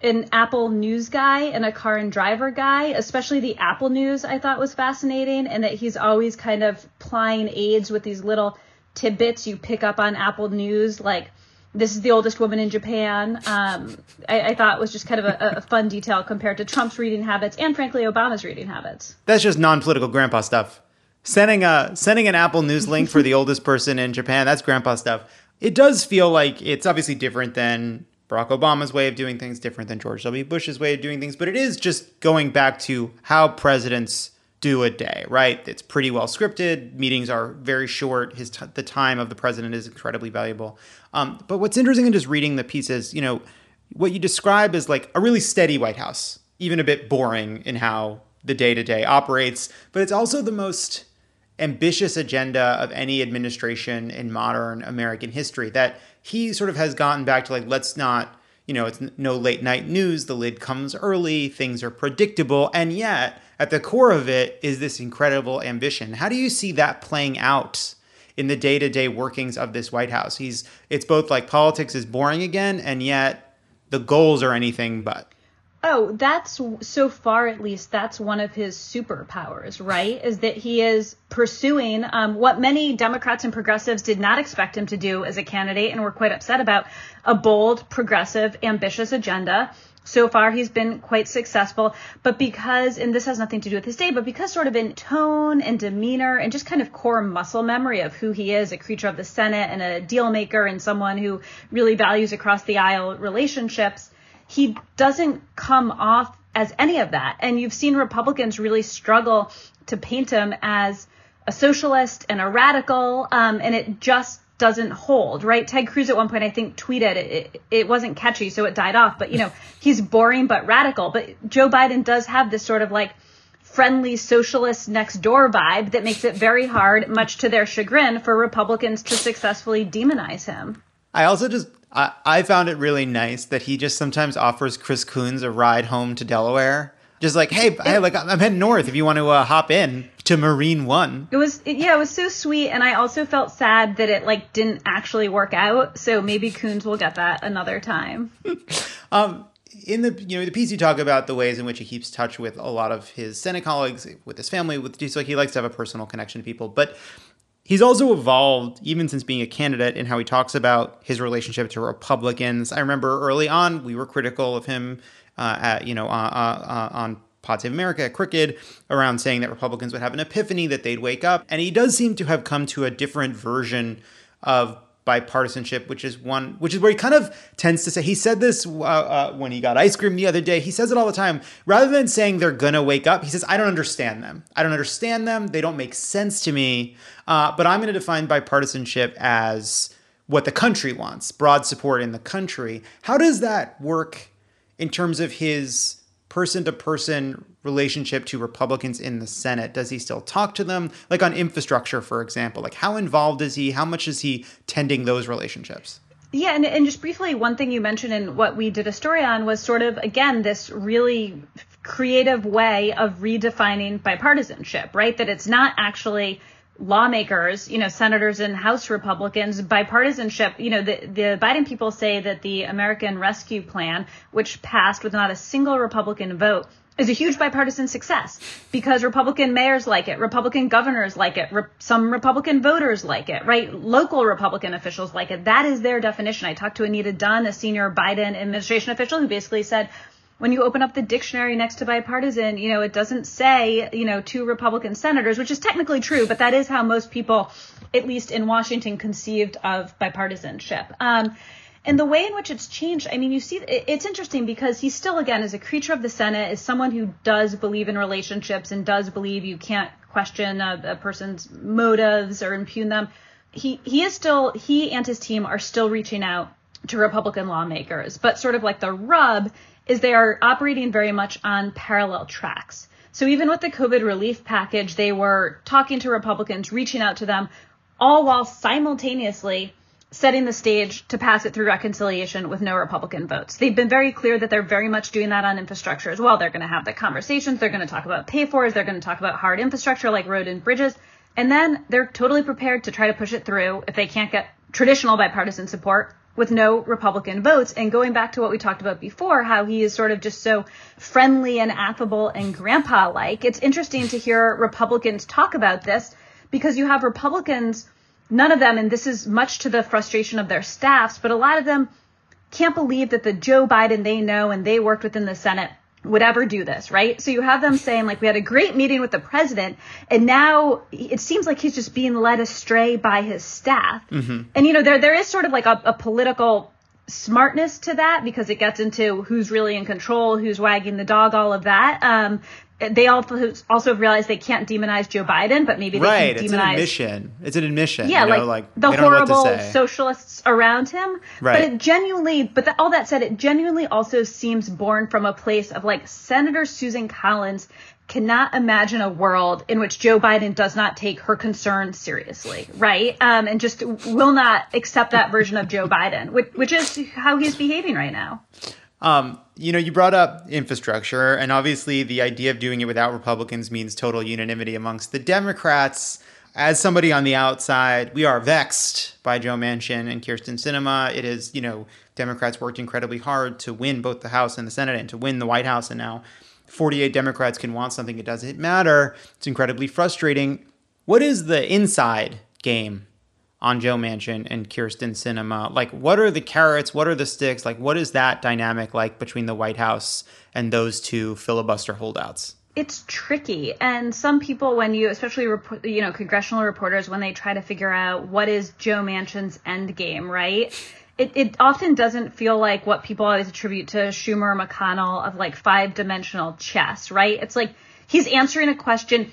an Apple News guy and a car and driver guy, especially the Apple News I thought was fascinating, and that he's always kind of plying aides with these little tidbits you pick up on Apple News, like this is the oldest woman in Japan. Um, I, I thought was just kind of a, a fun detail compared to Trump's reading habits and frankly Obama's reading habits. That's just non-political grandpa stuff. Sending a sending an Apple News link for the oldest person in Japan, that's grandpa stuff. It does feel like it's obviously different than Barack Obama's way of doing things, different than George W. Bush's way of doing things, but it is just going back to how presidents do a day, right? It's pretty well scripted. Meetings are very short. His t- the time of the president is incredibly valuable. Um, but what's interesting in just reading the piece is, you know, what you describe is like a really steady White House, even a bit boring in how the day to day operates, but it's also the most ambitious agenda of any administration in modern American history that he sort of has gotten back to like, let's not, you know, it's no late night news. The lid comes early. Things are predictable. And yet, at the core of it is this incredible ambition. How do you see that playing out in the day to day workings of this White House? He's, it's both like politics is boring again, and yet the goals are anything but. Oh, that's so far at least that's one of his superpowers, right? Is that he is pursuing um, what many Democrats and progressives did not expect him to do as a candidate and were quite upset about a bold, progressive, ambitious agenda. So far, he's been quite successful, but because, and this has nothing to do with his day, but because sort of in tone and demeanor and just kind of core muscle memory of who he is, a creature of the Senate and a deal maker and someone who really values across the aisle relationships, he doesn't come off as any of that. And you've seen Republicans really struggle to paint him as a socialist and a radical, um, and it just doesn't hold, right? Ted Cruz at one point, I think, tweeted it, it, it wasn't catchy, so it died off. But, you know, he's boring but radical. But Joe Biden does have this sort of like friendly socialist next door vibe that makes it very hard, much to their chagrin, for Republicans to successfully demonize him. I also just I, I found it really nice that he just sometimes offers Chris Coons a ride home to Delaware. Just like, hey, hey like I'm heading north if you want to uh, hop in to Marine One. It was it, yeah, it was so sweet, and I also felt sad that it like didn't actually work out. So maybe Coons will get that another time. Um, in the you know the piece you talk about the ways in which he keeps touch with a lot of his Senate colleagues, with his family, with just like he likes to have a personal connection to people, but. He's also evolved even since being a candidate in how he talks about his relationship to Republicans. I remember early on we were critical of him, uh, at, you know, uh, uh, on Pod Save America at Crooked around saying that Republicans would have an epiphany, that they'd wake up. And he does seem to have come to a different version of bipartisanship, which is one, which is where he kind of tends to say. He said this uh, uh, when he got ice cream the other day. He says it all the time. Rather than saying they're gonna wake up, he says, "I don't understand them. I don't understand them. They don't make sense to me. Uh, but I'm going to define bipartisanship as what the country wants, broad support in the country. How does that work in terms of his person to person relationship to Republicans in the Senate? Does he still talk to them? Like on infrastructure, for example, like how involved is he? How much is he tending those relationships? Yeah, and, and just briefly, one thing you mentioned in what we did a story on was sort of, again, this really creative way of redefining bipartisanship, right? That it's not actually lawmakers, you know, senators and House Republicans, bipartisanship. You know, the, the Biden people say that the American Rescue Plan, which passed with not a single Republican vote, is a huge bipartisan success because Republican mayors like it, Republican governors like it, re- some Republican voters like it, right? Local Republican officials like it. That is their definition. I talked to Anita Dunn, a senior Biden administration official, who basically said, when you open up the dictionary next to bipartisan, you know, it doesn't say, you know, two Republican senators, which is technically true, but that is how most people, at least in Washington, conceived of bipartisanship. Um, and the way in which it's changed, I mean, you see, it's interesting because he still, again, is a creature of the Senate, is someone who does believe in relationships and does believe you can't question a, a person's motives or impugn them. He he is still he and his team are still reaching out to Republican lawmakers, but sort of like the rub is they are operating very much on parallel tracks. So even with the COVID relief package, they were talking to Republicans, reaching out to them, all while simultaneously setting the stage to pass it through reconciliation with no Republican votes. They've been very clear that they're very much doing that on infrastructure as well. They're going to have the conversations, they're going to talk about pay fors, they're going to talk about hard infrastructure like road and bridges, and then they're totally prepared to try to push it through if they can't get traditional bipartisan support with no Republican votes. And going back to what we talked about before, how he is sort of just so friendly and affable and grandpa like, it's interesting to hear Republicans talk about this because you have Republicans, none of them, and this is much to the frustration of their staffs, but a lot of them can't believe that the Joe Biden they know and they worked within the Senate would ever do this, right? So you have them saying like we had a great meeting with the president and now it seems like he's just being led astray by his staff. Mm-hmm. And you know there there is sort of like a, a political smartness to that because it gets into who's really in control, who's wagging the dog, all of that. Um, they also also realize they can't demonize Joe Biden, but maybe they right. can demonize. It's an admission. It's an admission. Yeah, you know, like, like, the they don't know what to horrible socialists around him. Right. But it genuinely, but the, all that said, it genuinely also seems born from a place of like Senator Susan Collins cannot imagine a world in which Joe Biden does not take her concerns seriously, right? Um, and just will not accept that version of Joe Biden, which, which is how he's behaving right now. Um, you know, you brought up infrastructure, and obviously the idea of doing it without Republicans means total unanimity amongst the Democrats. As somebody on the outside, we are vexed by Joe Manchin and Kyrsten Sinema. It is, you know, Democrats worked incredibly hard to win both the House and the Senate and to win the White House, and now 48 Democrats can want something. It doesn't matter. It's incredibly frustrating. What is the inside game on Joe Manchin and Kyrsten Sinema? Like, what are the carrots? What are the sticks? Like, what is that dynamic like between the White House and those two filibuster holdouts? It's tricky, and some people, when you, especially report, you know, congressional reporters, when they try to figure out what is Joe Manchin's end game, right? It, it often doesn't feel like what people always attribute to Schumer or McConnell of like five dimensional chess, right? It's like he's answering a question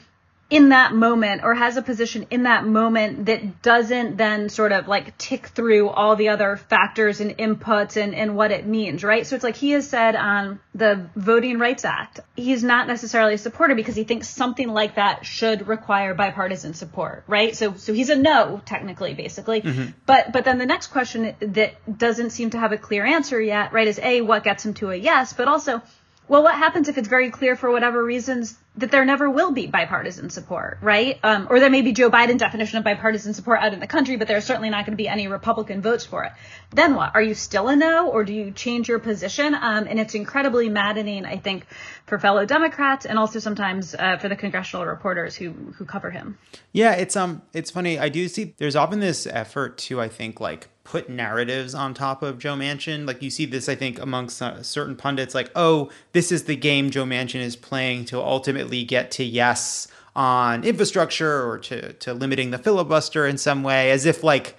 in that moment or has a position in that moment that doesn't then sort of like tick through all the other factors and inputs and, and what it means, right? So it's like he has said on the Voting Rights Act, he's not necessarily a supporter because he thinks something like that should require bipartisan support, right? So so he's a no, technically, basically. Mm-hmm. But but then the next question that doesn't seem to have a clear answer yet, right, is A, what gets him to a yes, but also well, what happens if it's very clear for whatever reasons that there never will be bipartisan support, right? Um, or there may be Joe Biden definition of bipartisan support out in the country, but there's certainly not going to be any Republican votes for it. Then what? Are you still a no, or do you change your position? Um, and it's incredibly maddening, I think, for fellow Democrats and also sometimes uh, for the congressional reporters who who cover him. Yeah, it's um, it's funny. I do see there's often this effort to, I think, like put narratives on top of Joe Manchin. Like you see this, I think, amongst uh, certain pundits, like, oh, this is the game Joe Manchin is playing to ultimately get to yes on infrastructure or to to limiting the filibuster in some way, as if like,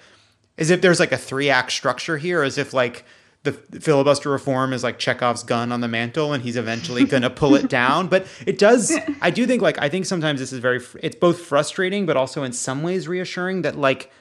as if there's like a three act structure here, as if like the filibuster reform is like Chekhov's gun on the mantle and he's eventually going to pull it down. But it does, I do think like, I think sometimes this is very, it's both frustrating, but also in some ways reassuring that like,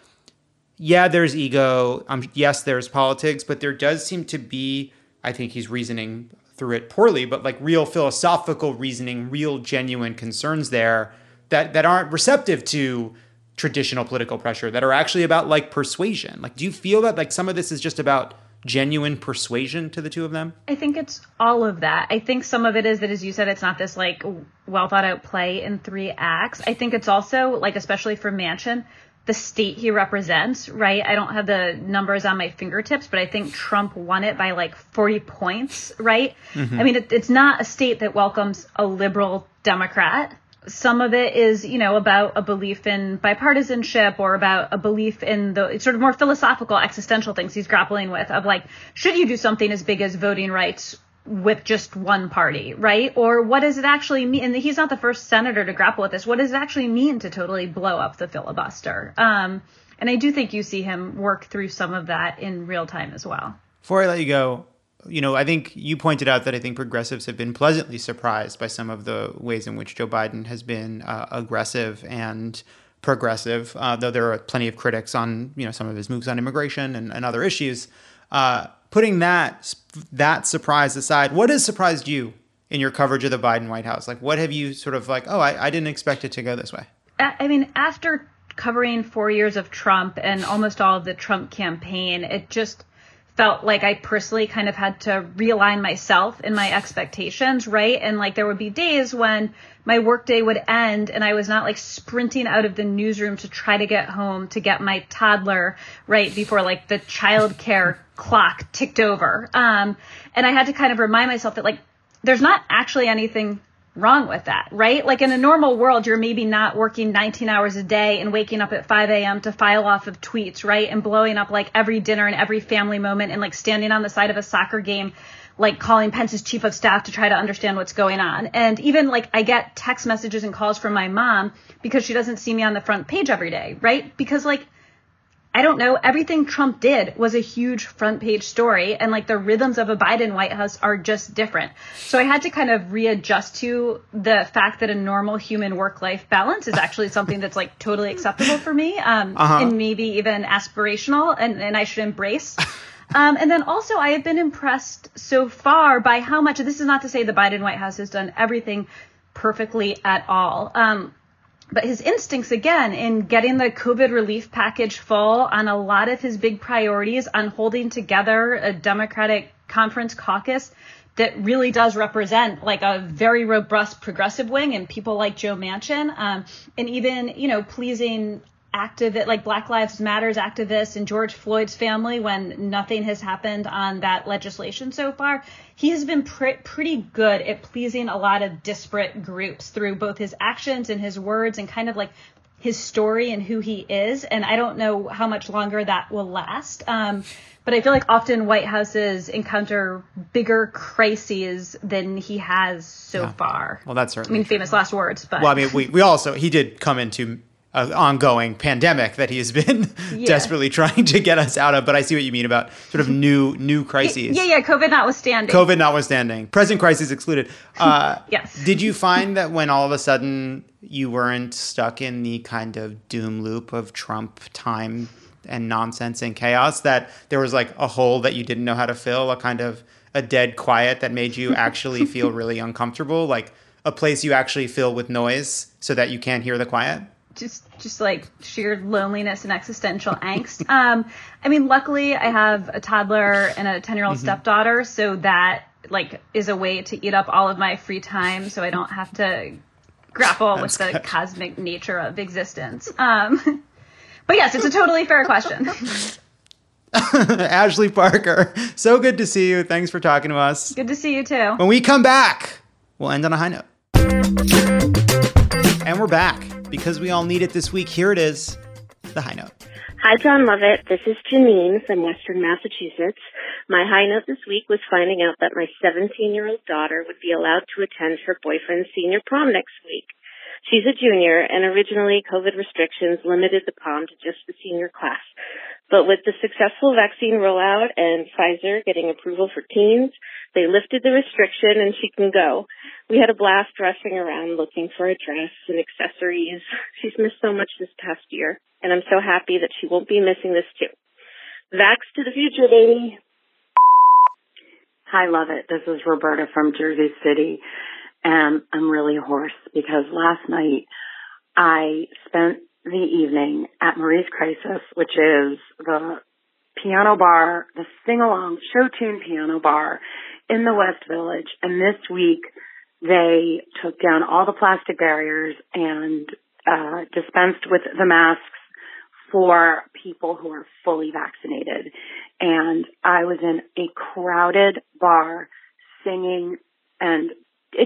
yeah, there's ego. Um, yes, there's politics, but there does seem to be, I think he's reasoning through it poorly, but like real philosophical reasoning, real genuine concerns there that, that aren't receptive to traditional political pressure, that are actually about like persuasion. Like, do you feel that like some of this is just about genuine persuasion to the two of them? I think it's all of that. I think some of it is that, as you said, it's not this like well thought out play in three acts. I think it's also like, especially for Manchin, the state he represents, right? I don't have the numbers on my fingertips, but I think Trump won it by like 40 points, right? Mhm. I mean, it, it's not a state that welcomes a liberal Democrat. Some of it is, you know, about a belief in bipartisanship or about a belief in the sort of more philosophical, existential things he's grappling with of like, should you do something as big as voting rights with just one party, right? Or what does it actually mean? And he's not the first senator to grapple with this. What does it actually mean to totally blow up the filibuster? Um, and I do think you see him work through some of that in real time as well. Before I let you go, you know, I think you pointed out that I think progressives have been pleasantly surprised by some of the ways in which Joe Biden has been uh, aggressive and progressive, uh, though there are plenty of critics on, you know, some of his moves on immigration and, and other issues. Uh, putting that that surprise aside, what has surprised you in your coverage of the Biden White House? Like, what have you sort of like, oh, I, I didn't expect it to go this way? I mean, after covering four years of Trump and almost all of the Trump campaign, it just felt like I personally kind of had to realign myself in my expectations, right? And like there would be days when my workday would end and I was not like sprinting out of the newsroom to try to get home to get my toddler right before like the childcare clock ticked over. Um, and I had to kind of remind myself that like there's not actually anything wrong with that, right? Like in a normal world, you're maybe not working 19 hours a day and waking up at 5 a.m. to file off of tweets, right? And blowing up like every dinner and every family moment and like standing on the side of a soccer game, like calling Pence's chief of staff to try to understand what's going on. And even like I get text messages and calls from my mom because she doesn't see me on the front page every day, right? Because like I don't know, everything Trump did was a huge front page story and like the rhythms of a Biden White House are just different. So I had to kind of readjust to the fact that a normal human work life balance is actually something that's like totally acceptable for me um, Uh-huh. and maybe even aspirational and, and I should embrace. Um, and then also, I have been impressed so far by how much. This is not to say the Biden White House has done everything perfectly at all. Um, but his instincts again in getting the COVID relief package full on a lot of his big priorities on holding together a Democratic conference caucus that really does represent like a very robust progressive wing and people like Joe Manchin, um, and even you know pleasing activist like Black Lives Matters activists and George Floyd's family when nothing has happened on that legislation so far. He has been pre- pretty good at pleasing a lot of disparate groups through both his actions and his words and kind of like his story and who he is. And I don't know how much longer that will last. Um, but I feel like often White Houses encounter bigger crises than he has so Yeah. far. Well, that's certainly. I mean, famous last words, but Well, I mean, we, we also, he did come into an ongoing pandemic that he has been Yeah. desperately trying to get us out of. But I see what you mean about sort of new new crises. yeah, yeah, COVID notwithstanding. COVID notwithstanding, present crisis excluded. Uh, Yes. Did you find that when all of a sudden you weren't stuck in the kind of doom loop of Trump time and nonsense and chaos, that there was like a hole that you didn't know how to fill, a kind of a dead quiet that made you actually feel really uncomfortable, like a place you actually fill with noise so that you can't hear the quiet? Just just like sheer loneliness and existential angst. Um, I mean, luckily I have a toddler and a ten year old Mhm. stepdaughter, so that like is a way to eat up all of my free time, so I don't have to grapple with the cosmic nature of existence. Um, but yes, it's a totally fair question. Ashley Parker, so good to see you. Thanks for talking to us. Good to see you too. When we come back, we'll end on a high note. And we're back because we all need it this week. Here it is the high note. Hi, Jon Lovett. This is Janine from Western Massachusetts. My high note this week was finding out that my 17 year old daughter would be allowed to attend her boyfriend's senior prom next week. She's a junior, and originally COVID restrictions limited the prom to just the senior class. But with the successful vaccine rollout and Pfizer getting approval for teens, they lifted the restriction and she can go. We had a blast dressing around looking for a dress and accessories. She's missed so much this past year, and I'm so happy that she won't be missing this too. Vax to the future, baby. Hi, love it. This is Roberta from Jersey City, and I'm really hoarse because last night I spent the evening at Marie's Crisis, which is the piano bar, the sing along show tune piano bar in the West Village. And this week they took down all the plastic barriers and uh, dispensed with the masks for people who are fully vaccinated. And I was in a crowded bar singing and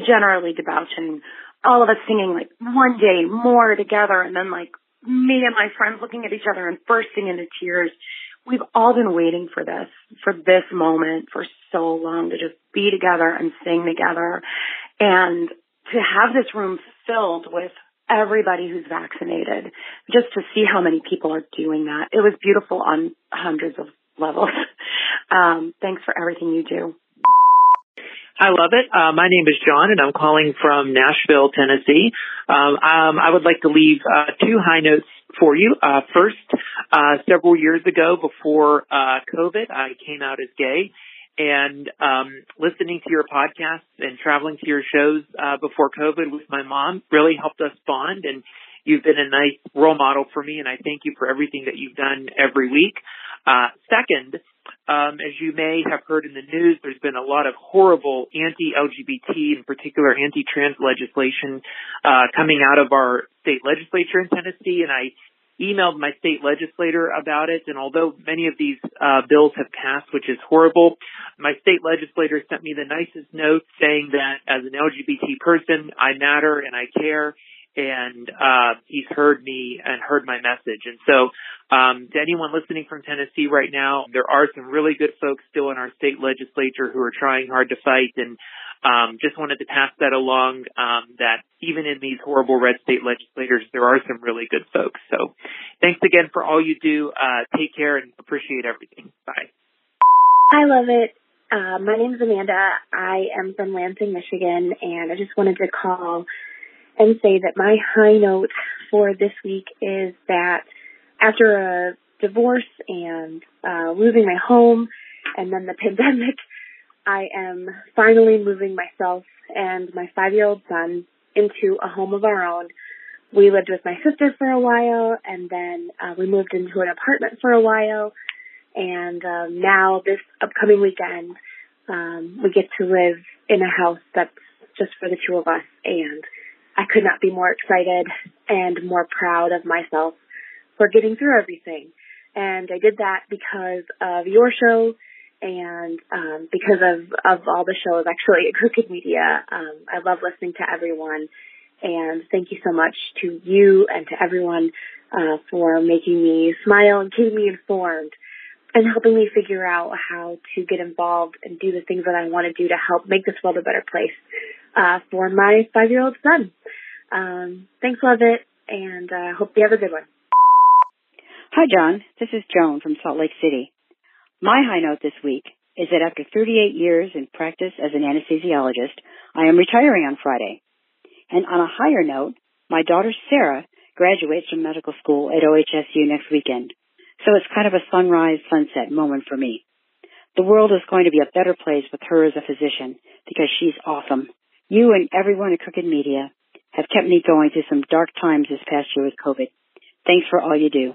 generally debauching, all of us singing like one day more together and then like me and my friends looking at each other and bursting into tears. We've all been waiting for this, for this moment for so long to just be together and sing together and to have this room filled with everybody who's vaccinated, just to see how many people are doing that. It was beautiful on hundreds of levels. Um, thanks for everything you do. I love it. Uh, my name is John, and I'm calling from Nashville, Tennessee. Um, um, I would like to leave uh, two high notes for you. Uh, first, uh, several years ago, before uh, COVID, I came out as gay, and um, listening to your podcasts and traveling to your shows uh, before COVID with my mom really helped us bond. And you've been a nice role model for me, and I thank you for everything that you've done every week. Uh, second, um, as you may have heard in the news, there's been a lot of horrible anti-LGBT, in particular anti-trans legislation, uh, coming out of our state legislature in Tennessee, and I emailed my state legislator about it. And although many of these uh, bills have passed, which is horrible, my state legislator sent me the nicest note saying that as an LGBT person, I matter and I care and uh, he's heard me and heard my message. And so, um, to anyone listening from Tennessee right now, there are some really good folks still in our state legislature who are trying hard to fight. And um, just wanted to pass that along. Um, that even in these horrible red state legislators, there are some really good folks. So, thanks again for all you do. Uh, take care and appreciate everything. Bye. I love it. Uh, my name is Amanda. I am from Lansing, Michigan, and I just wanted to call and say that my high note for this week is that after a divorce and uh, losing my home and then the pandemic, I am finally moving myself and my five year old son into a home of our own. We lived with my sister for a while and then uh, we moved into an apartment for a while. And um, now this upcoming weekend, um, we get to live in a house that's just for the two of us. And I could not be more excited and more proud of myself for getting through everything. And I did that because of your show and um, because of, of all the shows actually at Crooked Media. Um, I love listening to everyone. And thank you so much to you and to everyone uh, for making me smile and keeping me informed and helping me figure out how to get involved and do the things that I want to do to help make this world a better place uh, for my five year old son. Um, thanks, love it, and uh, hope you have a good one. Hi, Jon. This is Joan from Salt Lake City. My high note this week is that after 38 years in practice as an anesthesiologist, I am retiring on Friday. And on a higher note, my daughter Sarah graduates from medical school at OHSU next weekend. So it's kind of a sunrise sunset moment for me. The world is going to be a better place with her as a physician because she's awesome. You and everyone at Crooked Media have kept me going through some dark times this past year with COVID. Thanks for all you do.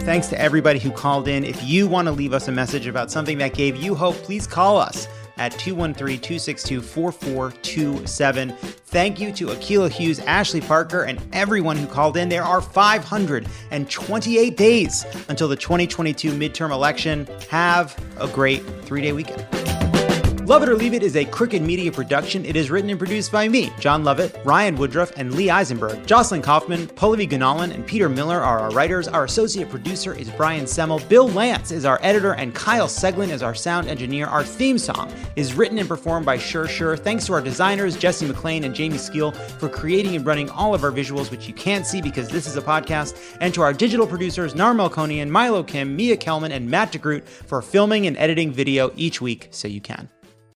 Thanks to everybody who called in. If you want to leave us a message about something that gave you hope, please call us at 213 262 4427. Thank you to Akilah Hughes, Ashley Parker, and everyone who called in. There are 528 days until the 2022 midterm election. Have a great three day weekend. Love It or Leave It is a Crooked Media production. It is written and produced by me, Jon Lovett, Ryan Woodruff, and Lee Eisenberg. Jocelyn Kaufman, Pallavi Gunalan, and Peter Miller are our writers. Our associate producer is Brian Semmel. Bill Lance is our editor, and Kyle Seglin is our sound engineer. Our theme song is written and performed by Sure Sure. Thanks to our designers, Jesse McLean and Jamie Skeel, for creating and running all of our visuals, which you can't see because this is a podcast. And to our digital producers, Nar Melkonian, Milo Kim, Mia Kelman, and Matt DeGroot for filming and editing video each week so you can.